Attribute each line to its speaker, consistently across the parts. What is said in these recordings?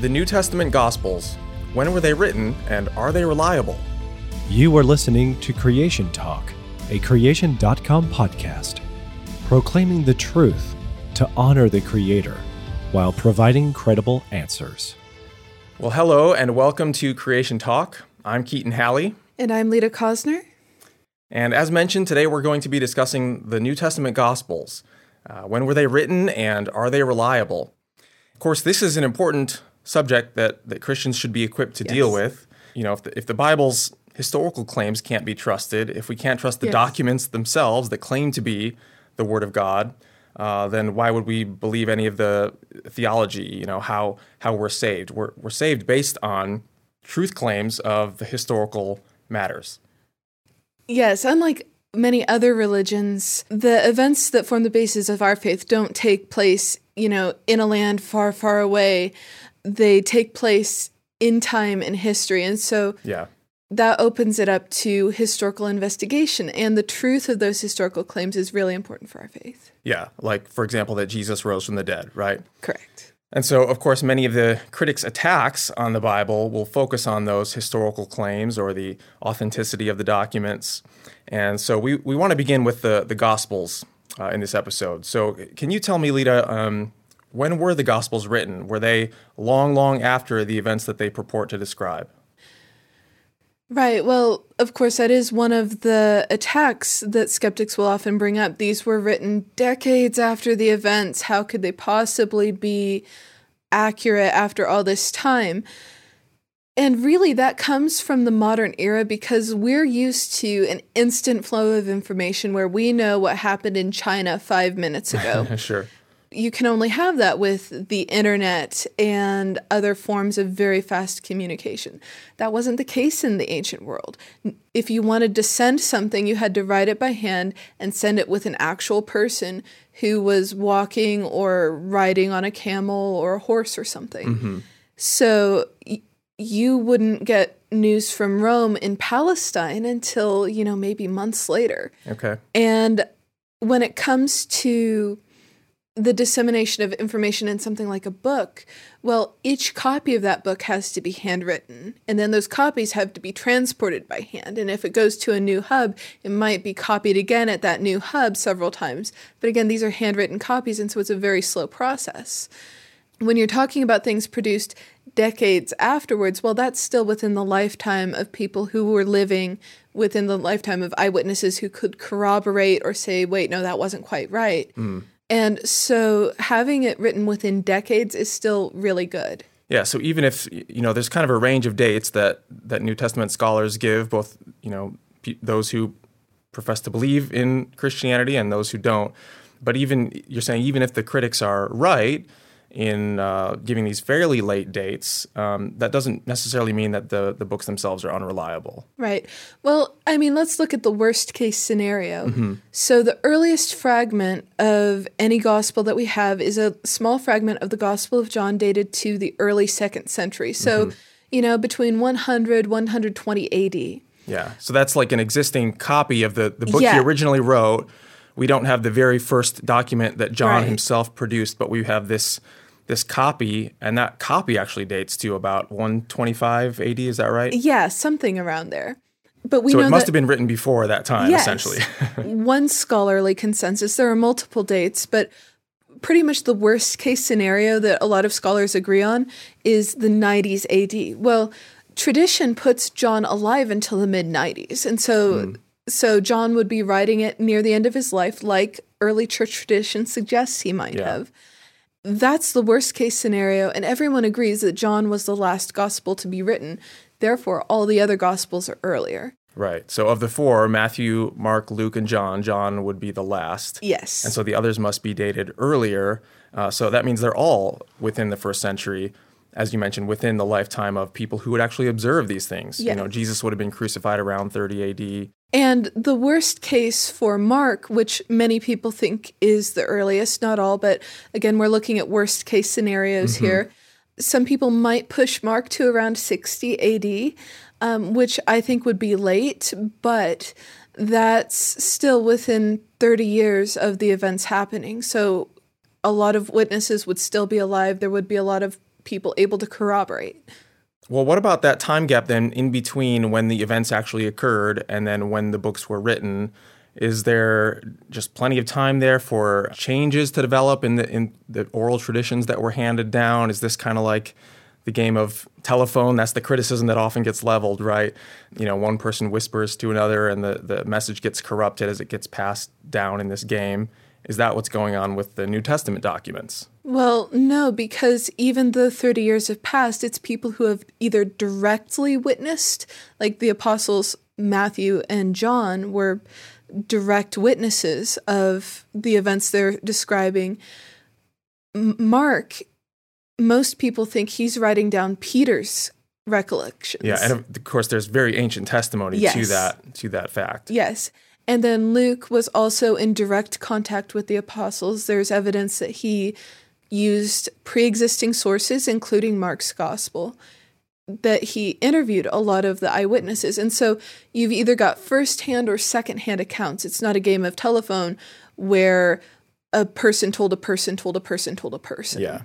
Speaker 1: The New Testament Gospels. When were they written and are they reliable?
Speaker 2: You are listening to Creation Talk, a creation.com podcast, proclaiming the truth to honor the Creator while providing credible answers.
Speaker 1: Well, hello and welcome to Creation Talk. I'm Keaton Halley.
Speaker 3: And I'm Lita Cosner.
Speaker 1: And as mentioned, today we're going to be discussing the New Testament Gospels. Uh, when were they written and are they reliable? Of course, this is an important subject that, that Christians should be equipped to
Speaker 3: Yes.
Speaker 1: deal with. You know, if the, if the Bible's historical claims can't be trusted, if we can't trust the
Speaker 3: Yes.
Speaker 1: documents themselves that claim to be the Word of God, uh, then why would we believe any of the theology? You know, how how we're saved? We're we're saved based on truth claims of the historical matters.
Speaker 3: Yes, unlike many other religions, the events that form the basis of our faith don't take place, you know, in a land far, far away. They take place in time and history. And so
Speaker 1: Yeah.
Speaker 3: that opens it up to historical investigation. And the truth of those historical claims is really important for our faith.
Speaker 1: Yeah, like for example, that Jesus rose from the dead, right?
Speaker 3: Correct.
Speaker 1: And so, of course, many of the critics' attacks on the Bible will focus on those historical claims or the authenticity of the documents. And so, we, we want to begin with the, the Gospels uh, in this episode. So, can you tell me, Lita, um, when were the Gospels written? Were they long, long after the events that they purport to describe?
Speaker 3: Right. Well, of course, that is one of the attacks that skeptics will often bring up. These were written decades after the events. How could they possibly be accurate after all this time? And really, that comes from the modern era because we're used to an instant flow of information where we know what happened in China five minutes ago
Speaker 1: sure.
Speaker 3: You can only have that with the internet and other forms of very fast communication. That wasn't the case in the ancient world. If you wanted to send something, you had to write it by hand and send it with an actual person who was walking or riding on a camel or a horse or something. Mm-hmm. So y- you wouldn't get news from Rome in Palestine until, you know, maybe months later.
Speaker 1: Okay.
Speaker 3: And when it comes to the dissemination of information in something like a book, well, each copy of that book has to be handwritten. And then those copies have to be transported by hand. And if it goes to a new hub, it might be copied again at that new hub several times. But again, these are handwritten copies, and so it's a very slow process. When you're talking about things produced decades afterwards, well, that's still within the lifetime of people who were living within the lifetime of eyewitnesses who could corroborate or say, wait, no, that wasn't quite right. Mm. And so having it written within decades is still really good.
Speaker 1: Yeah, so even if you know, there's kind of a range of dates that that New Testament scholars give, both you know, pe- those who profess to believe in Christianity and those who don't. But even you're saying even if the critics are right in uh, giving these fairly late dates, um, that doesn't necessarily mean that the the books themselves are unreliable.
Speaker 3: Right. Well, I mean, let's look at the worst case scenario. So, the earliest fragment of any gospel that we have is a small fragment of the Gospel of John dated to the early second century. So, you know, between 100, 120 AD.
Speaker 1: Yeah, so that's like an existing copy of the the book he originally wrote. We don't have the very first document that John
Speaker 3: Right.
Speaker 1: himself produced, but we have this this copy, and that copy actually dates to about 125 AD. Is that right?
Speaker 3: Yeah, something around there. But we
Speaker 1: So
Speaker 3: know
Speaker 1: it must
Speaker 3: that,
Speaker 1: have been written before that time,
Speaker 3: Yes.
Speaker 1: essentially.
Speaker 3: one scholarly consensus. There are multiple dates, but pretty much the worst case scenario that a lot of scholars agree on is the 90s AD. Well, tradition puts John alive until the mid 90s. And so hmm. so John would be writing it near the end of his life like early church tradition suggests he might
Speaker 1: Yeah.
Speaker 3: have. That's the worst case scenario and everyone agrees that John was the last gospel to be written. Therefore, all the other gospels are earlier.
Speaker 1: right. So of the four, Matthew, Mark, Luke, and John, John would be the last.
Speaker 3: Yes.
Speaker 1: And so the others must be dated earlier. Uh, so that means they're all within the first century, as you mentioned, within the lifetime of people who would actually observe these things. You know, Jesus would have been crucified around 30 AD.
Speaker 3: And the worst case for Mark, which many people think is the earliest, not all, but again, we're looking at worst case scenarios here. Some people might push Mark to around 60 AD, um, which I think would be late, but that's still within 30 years of the events happening. So a lot of witnesses would still be alive. There would be a lot of people able to corroborate.
Speaker 1: Well, what about that time gap then in between when the events actually occurred and then when the books were written? Is there just plenty of time there for changes to develop in the in the oral traditions that were handed down? Is this kind of like the game of telephone? That's the criticism that often gets leveled, right? You know, one person whispers to another and the, the message gets corrupted as it gets passed down in this game. Is that what's going on with the New Testament documents?
Speaker 3: Well, no, because even though 30 years have passed, it's people who have either directly witnessed, like the apostles Matthew and John were direct witnesses of the events they're describing. Mark, most people think he's writing down Peter's recollections.
Speaker 1: Yeah, and of course there's very ancient testimony
Speaker 3: Yes.
Speaker 1: to that to that fact.
Speaker 3: Yes. And then Luke was also in direct contact with the apostles. There's evidence that he used pre existing sources, including Mark's gospel, that he interviewed a lot of the eyewitnesses. And so you've either got firsthand or secondhand accounts. It's not a game of telephone where a person told a person, told a person, told a person.
Speaker 1: Yeah.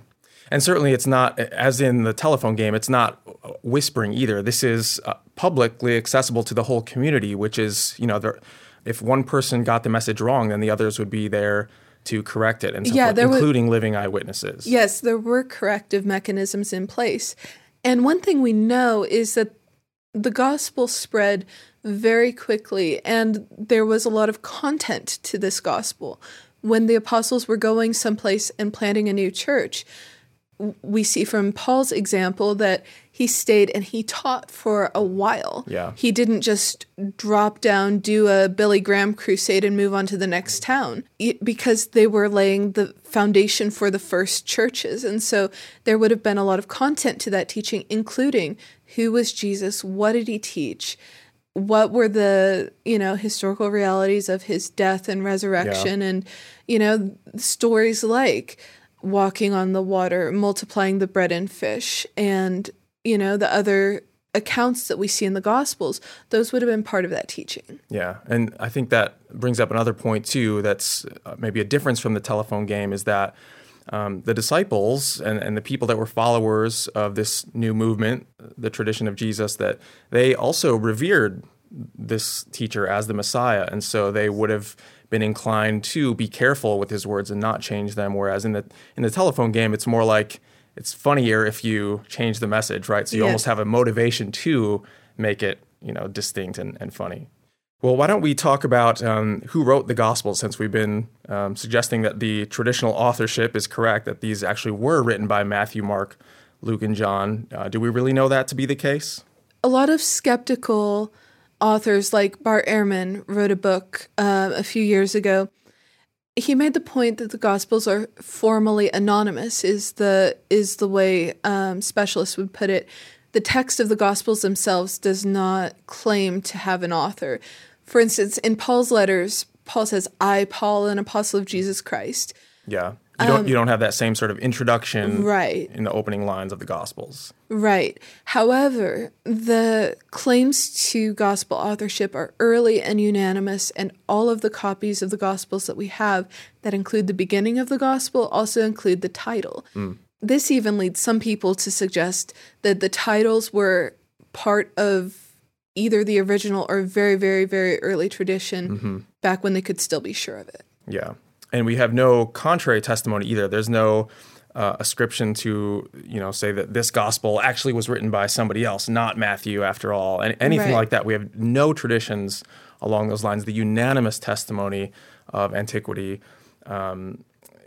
Speaker 1: And certainly it's not, as in the telephone game, it's not whispering either. This is uh, publicly accessible to the whole community, which is, you know, there, if one person got the message wrong, then the others would be there to correct it and so
Speaker 3: Yeah,
Speaker 1: forth, including living eyewitnesses.
Speaker 3: Yes, there were corrective mechanisms in place. And one thing we know is that the gospel spread very quickly, and there was a lot of content to this gospel. When the apostles were going someplace and planting a new church, we see from Paul's example that he stayed and he taught for a while.
Speaker 1: Yeah.
Speaker 3: He didn't just drop down, do a Billy Graham crusade, and move on to the next town It- because they were laying the foundation for the first churches. And so there would have been a lot of content to that teaching, including who was Jesus, what did he teach, what were the you know historical realities of his death and resurrection and you know stories like walking on the water multiplying the bread and fish and you know the other accounts that we see in the gospels those would have been part of that teaching
Speaker 1: Yeah, and I think that brings up another point too. That's uh, maybe a difference from the telephone game is that um, the disciples and, and the people that were followers of this new movement, the tradition of Jesus, that they also revered this teacher as the Messiah, and so they would have been inclined to be careful with his words and not change them. Whereas in the in the telephone game, it's more like it's funnier if you change the message, right? So you
Speaker 3: Yeah.
Speaker 1: almost have a motivation to make it, you know, distinct and, and funny. Well, why don't we talk about um, who wrote the Gospels since we've been um, suggesting that the traditional authorship is correct, that these actually were written by Matthew, Mark, Luke, and John. Uh, do we really know that to be the case?
Speaker 3: a lot of skeptical authors like Bart Ehrman wrote a book uh, a few years ago. He made the point that the Gospels are formally anonymous. Is the is the way um, specialists would put it. The text of the Gospels themselves does not claim to have an author. For instance, in Paul's letters, Paul says, "I, Paul, an apostle of Jesus Christ."
Speaker 1: Yeah. You don't, you don't have that same sort of introduction
Speaker 3: Um, Right.
Speaker 1: in the opening lines of the Gospels.
Speaker 3: Right. However, the claims to gospel authorship are early and unanimous, and all of the copies of the gospels that we have that include the beginning of the gospel also include the title. This even leads some people to suggest that the titles were part of either the original or very, very, very early tradition back when they could still be sure of it.
Speaker 1: Yeah. And we have no contrary testimony either. There's no uh, ascription to, you know, say that this gospel actually was written by somebody else, not Matthew after all, and anything
Speaker 3: Right.
Speaker 1: like that. We have no traditions along those lines. The unanimous testimony of antiquity um,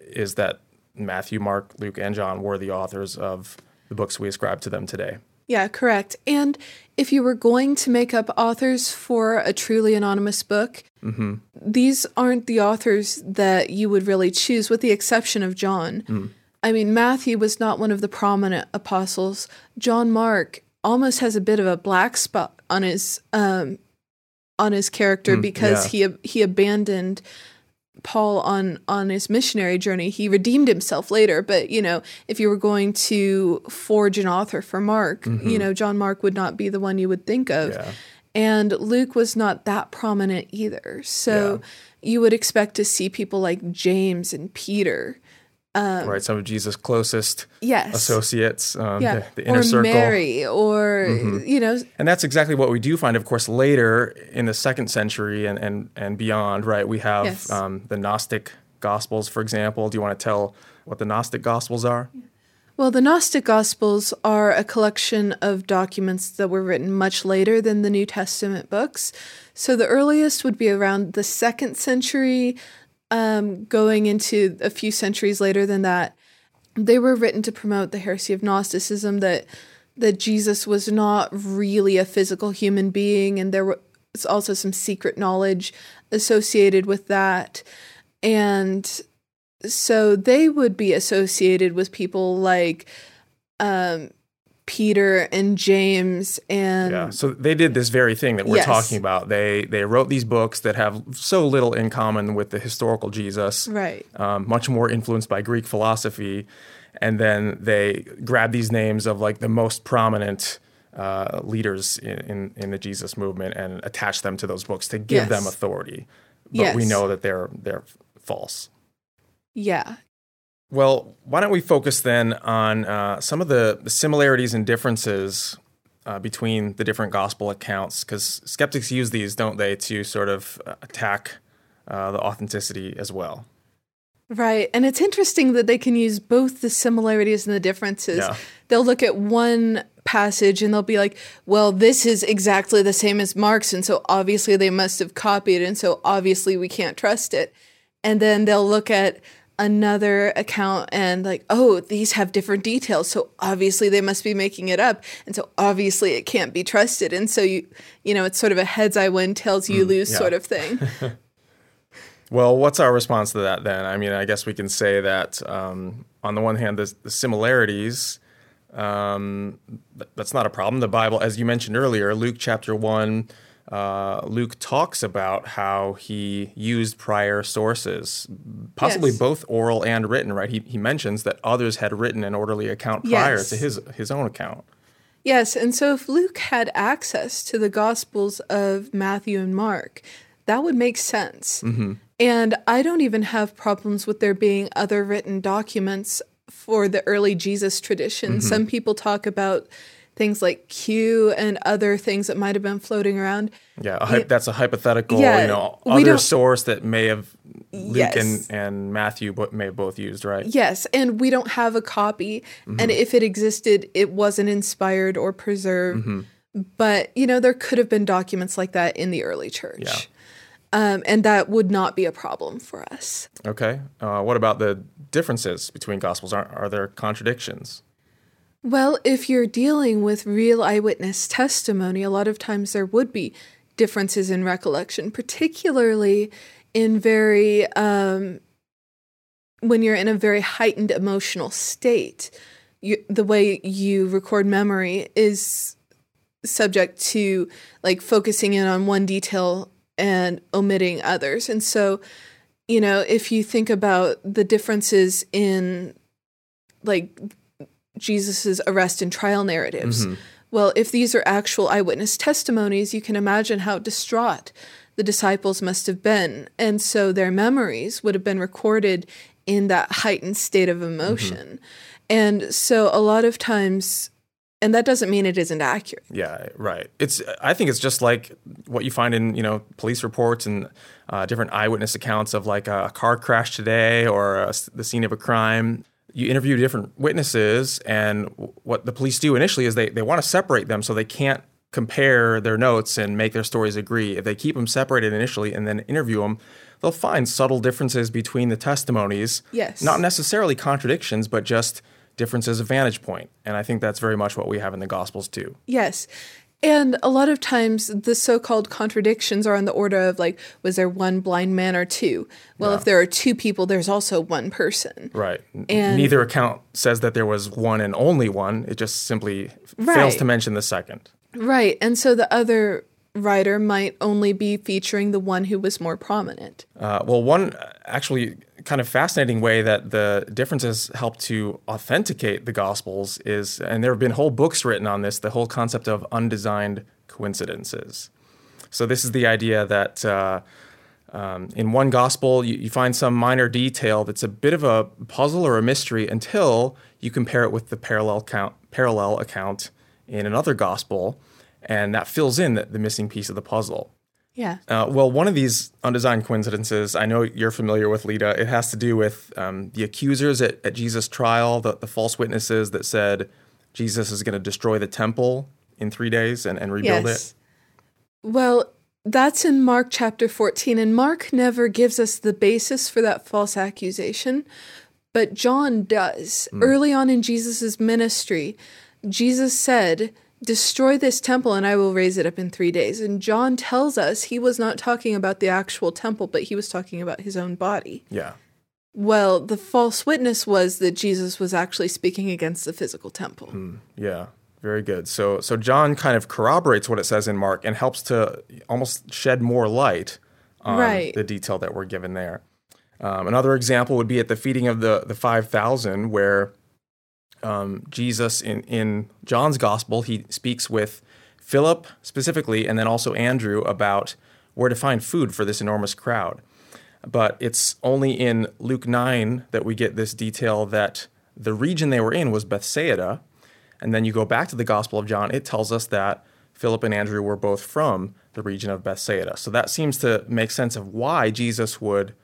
Speaker 1: is that Matthew, Mark, Luke, and John were the authors of the books we ascribe to them today.
Speaker 3: Yeah, correct. And if you were going to make up authors for a truly anonymous book, mm-hmm. these aren't the authors that you would really choose, with the exception of John. Mm. I mean, Matthew was not one of the prominent apostles. John Mark almost has a bit of a black spot on his um, on his character mm, because he he abandoned Paul on on his missionary journey. He redeemed himself later, but you know, if you were going to forge an author for Mark, you mm-hmm. know, John Mark would not be the one you would think of.
Speaker 1: Yeah.
Speaker 3: And Luke was not that prominent either. So you would expect to see people like James and Peter
Speaker 1: right, some of Jesus' closest
Speaker 3: Yes.
Speaker 1: associates, um,
Speaker 3: yeah.
Speaker 1: the, the inner
Speaker 3: or
Speaker 1: circle. Mm-hmm.
Speaker 3: Mary, or you know,
Speaker 1: And that's exactly what we do find, of course, later in the second century and, and, and beyond, right? We have
Speaker 3: Yes.
Speaker 1: um, the Gnostic Gospels, for example. Do you want to tell what the Gnostic Gospels are?
Speaker 3: Well, the Gnostic Gospels are a collection of documents that were written much later than the New Testament books. So the earliest would be around the second century, um, going into a few centuries later than that. They were written to promote the heresy of Gnosticism that that Jesus was not really a physical human being, and there was also some secret knowledge associated with that. And so they would be associated with people like um, Peter and James and
Speaker 1: Yeah. So they did this very thing that we're
Speaker 3: Yes.
Speaker 1: talking about. They they wrote these books that have so little in common with the historical Jesus,
Speaker 3: right.
Speaker 1: um, much more influenced by Greek philosophy, and then they grab these names of like the most prominent. Uh, leaders in, in, in the Jesus movement and attach them to those books to give
Speaker 3: Yes.
Speaker 1: them authority, but we know that they're they're false.
Speaker 3: Yeah.
Speaker 1: Well, why don't we focus then on uh, some of the, the similarities and differences uh, between the different gospel accounts? Because skeptics use these, don't they, to sort of uh, attack uh, the authenticity as well.
Speaker 3: Right. And it's interesting that they can use both the similarities and the differences.
Speaker 1: Yeah.
Speaker 3: They'll look at one passage and they'll be like, well, this is exactly the same as Mark's. And so obviously they must have copied. And so obviously we can't trust it. And then they'll look at another account and like, oh, these have different details. So obviously they must be making it up. And so obviously it can't be trusted. And so you, you know, it's sort of a heads I win, tails you lose
Speaker 1: yeah.
Speaker 3: sort of thing.
Speaker 1: Well, what's our response to that then? I mean, I guess we can say that um, on the one hand, the, the similarities, um, th- that's not a problem. The Bible, as you mentioned earlier, Luke chapter 1, uh, Luke talks about how he used prior sources, possibly
Speaker 3: Yes.
Speaker 1: both oral and written, right? He, he mentions that others had written an orderly account prior
Speaker 3: Yes.
Speaker 1: to his, his own account.
Speaker 3: Yes, and so if Luke had access to the Gospels of Matthew and Mark, that would make sense.
Speaker 1: Mm-hmm.
Speaker 3: And I don't even have problems with there being other written documents for the early Jesus tradition.
Speaker 1: Mm-hmm.
Speaker 3: Some people talk about things like Q and other things that might have been floating around.
Speaker 1: Yeah, hy- that's a hypothetical,
Speaker 3: Yeah,
Speaker 1: you know, other source that may have Luke
Speaker 3: Yes.
Speaker 1: and, and Matthew may have both used, right?
Speaker 3: Yes, and we don't have a copy.
Speaker 1: Mm-hmm.
Speaker 3: And if it existed, it wasn't inspired or preserved.
Speaker 1: Mm-hmm.
Speaker 3: But, you know, there could have been documents like that in the early church.
Speaker 1: Yeah.
Speaker 3: Um, and that would not be a problem for us.
Speaker 1: Okay. Uh, what about the differences between gospels? Are, are there contradictions?
Speaker 3: Well, if you're dealing with real eyewitness testimony, a lot of times there would be differences in recollection, particularly in very, um, when you're in a very heightened emotional state. You, the way you record memory is subject to like focusing in on one detail and omitting others. And so, you know, if you think about the differences in like Jesus's arrest and trial narratives. Well, if these are actual eyewitness testimonies, you can imagine how distraught the disciples must have been. And so their memories would have been recorded in that heightened state of emotion. And so a lot of times, and that doesn't mean it isn't accurate.
Speaker 1: Yeah, right. It's. I think it's just like what you find in you know police reports and uh, different eyewitness accounts of like a car crash today or a the scene of a crime. You interview different witnesses, and what the police do initially is they they want to separate them so they can't compare their notes and make their stories agree. If they keep them separated initially and then interview them, they'll find subtle differences between the testimonies.
Speaker 3: Yes.
Speaker 1: Not necessarily contradictions, but just differences of vantage point. And I think that's very much what we have in the Gospels too.
Speaker 3: Yes. And a lot of times the so called contradictions are on the order of like, was there one blind man or two? Well, if there are two people, there's also one person.
Speaker 1: Right.
Speaker 3: And-
Speaker 1: Neither account says that there was one and only one. It just simply f- fails to mention the second.
Speaker 3: Right. And so the other writer might only be featuring the one who was more prominent.
Speaker 1: Uh, well, one actually kind of fascinating way that the differences help to authenticate the Gospels is, and there have been whole books written on this, the whole concept of undesigned coincidences. So this is the idea that uh, Um, in one gospel, you, you find some minor detail that's a bit of a puzzle or a mystery until you compare it with the parallel count, parallel account in another gospel, and that fills in the, the missing piece of the puzzle.
Speaker 3: Yeah.
Speaker 1: Uh, well, one of these undesigned coincidences, I know you're familiar with, Lita. It has to do with um, the accusers at, at Jesus' trial, the, the false witnesses that said Jesus is going to destroy the temple in three days and, and rebuild
Speaker 3: yes.
Speaker 1: it.
Speaker 3: Well, that's in Mark chapter 14, and Mark never gives us the basis for that false accusation, but John does. Early on in Jesus' ministry, Jesus said, Destroy this temple and I will raise it up in three days. And John tells us he was not talking about the actual temple, but he was talking about his own body.
Speaker 1: Yeah.
Speaker 3: Well, the false witness was that Jesus was actually speaking against the physical temple.
Speaker 1: Yeah, very good. So so John kind of corroborates what it says in Mark and helps to almost shed more light on
Speaker 3: Right.
Speaker 1: the detail that we're given there. Um, another example would be at the feeding of the the five thousand, where um, Jesus in in John's gospel he speaks with Philip specifically, and then also Andrew about where to find food for this enormous crowd. But it's only in Luke 9 that we get this detail that the region they were in was Bethsaida. And then you go back to the Gospel of John, it tells us that Philip and Andrew were both from the region of Bethsaida. So that seems to make sense of why Jesus would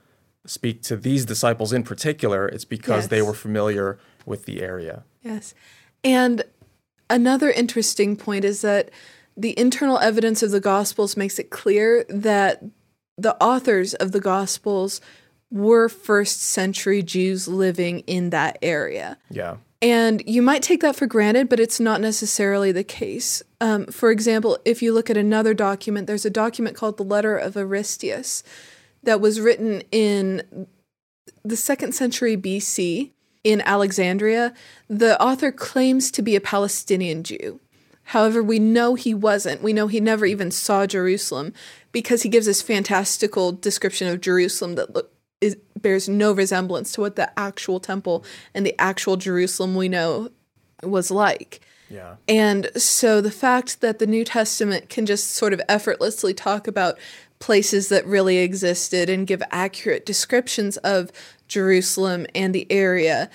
Speaker 1: speak to these disciples in particular. It's because they were familiar with the area.
Speaker 3: Yes. And another interesting point is that the internal evidence of the Gospels makes it clear that the authors of the Gospels were first century Jews living in that area.
Speaker 1: Yeah.
Speaker 3: And you might take that for granted, but it's not necessarily the case. Um, for example, if you look at another document, there's a document called the Letter of Aristeas that was written in the second century BC in Alexandria. The author claims to be a Palestinian Jew. However, we know he wasn't. We know he never even saw Jerusalem because he gives this fantastical description of Jerusalem that look, is, bears no resemblance to what the actual temple and the actual Jerusalem we know was like.
Speaker 1: Yeah.
Speaker 3: And so the fact that the New Testament can just sort of effortlessly talk about places that really existed and give accurate descriptions of Jerusalem and the area,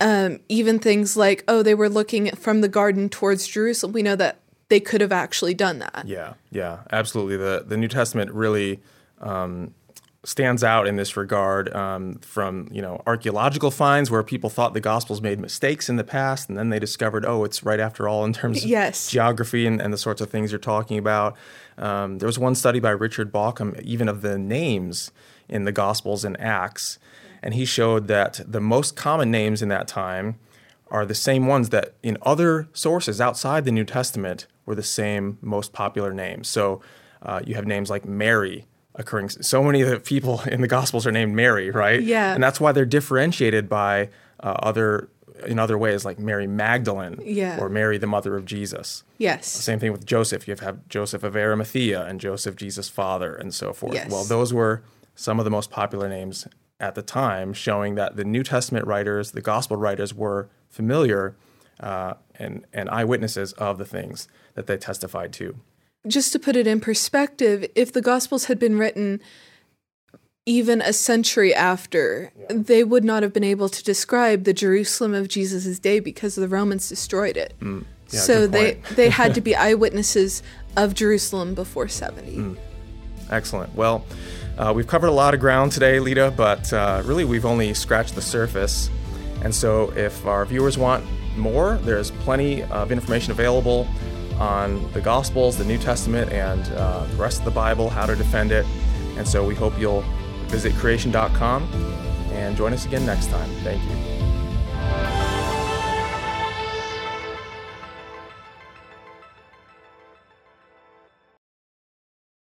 Speaker 3: um, even things like, oh, they were looking from the garden towards Jerusalem, we know that they could have actually done that.
Speaker 1: Yeah, yeah, absolutely. The the New Testament really um, stands out in this regard um, from you know archaeological finds where people thought the Gospels made mistakes in the past, and then they discovered, oh, it's right after all in terms of
Speaker 3: Yes.
Speaker 1: geography and, and the sorts of things you're talking about. Um, there was one study by Richard Bauckham, even of the names in the Gospels and Acts, and he showed that the most common names in that time are the same ones that in other sources outside the New Testament were the same most popular names. So uh, you have names like Mary occurring. So many of the people in the Gospels are named Mary, right?
Speaker 3: Yeah.
Speaker 1: And that's why they're differentiated by uh, other in other ways, like Mary Magdalene
Speaker 3: Yeah.
Speaker 1: or Mary, the mother of Jesus.
Speaker 3: Yes.
Speaker 1: Same thing with Joseph. You have Joseph of Arimathea and Joseph, Jesus' father, and so forth.
Speaker 3: Yes.
Speaker 1: Well, those were some of the most popular names at the time, showing that the New Testament writers, the gospel writers, were familiar uh, and, and eyewitnesses of the things that they testified to.
Speaker 3: just to put it in perspective, if the Gospels had been written even a century after, they would not have been able to describe the Jerusalem of Jesus' day because the Romans destroyed it.
Speaker 1: Mm. Yeah,
Speaker 3: so they, they had to be eyewitnesses of Jerusalem before 70.
Speaker 1: Mm. Excellent. Well, uh, we've covered a lot of ground today, Lita, but uh, really we've only scratched the surface. And so if our viewers want more, there's plenty of information available on the Gospels, the New Testament, and uh, the rest of the Bible, how to defend it. And so we hope you'll visit creation.com and join us again next time. Thank you.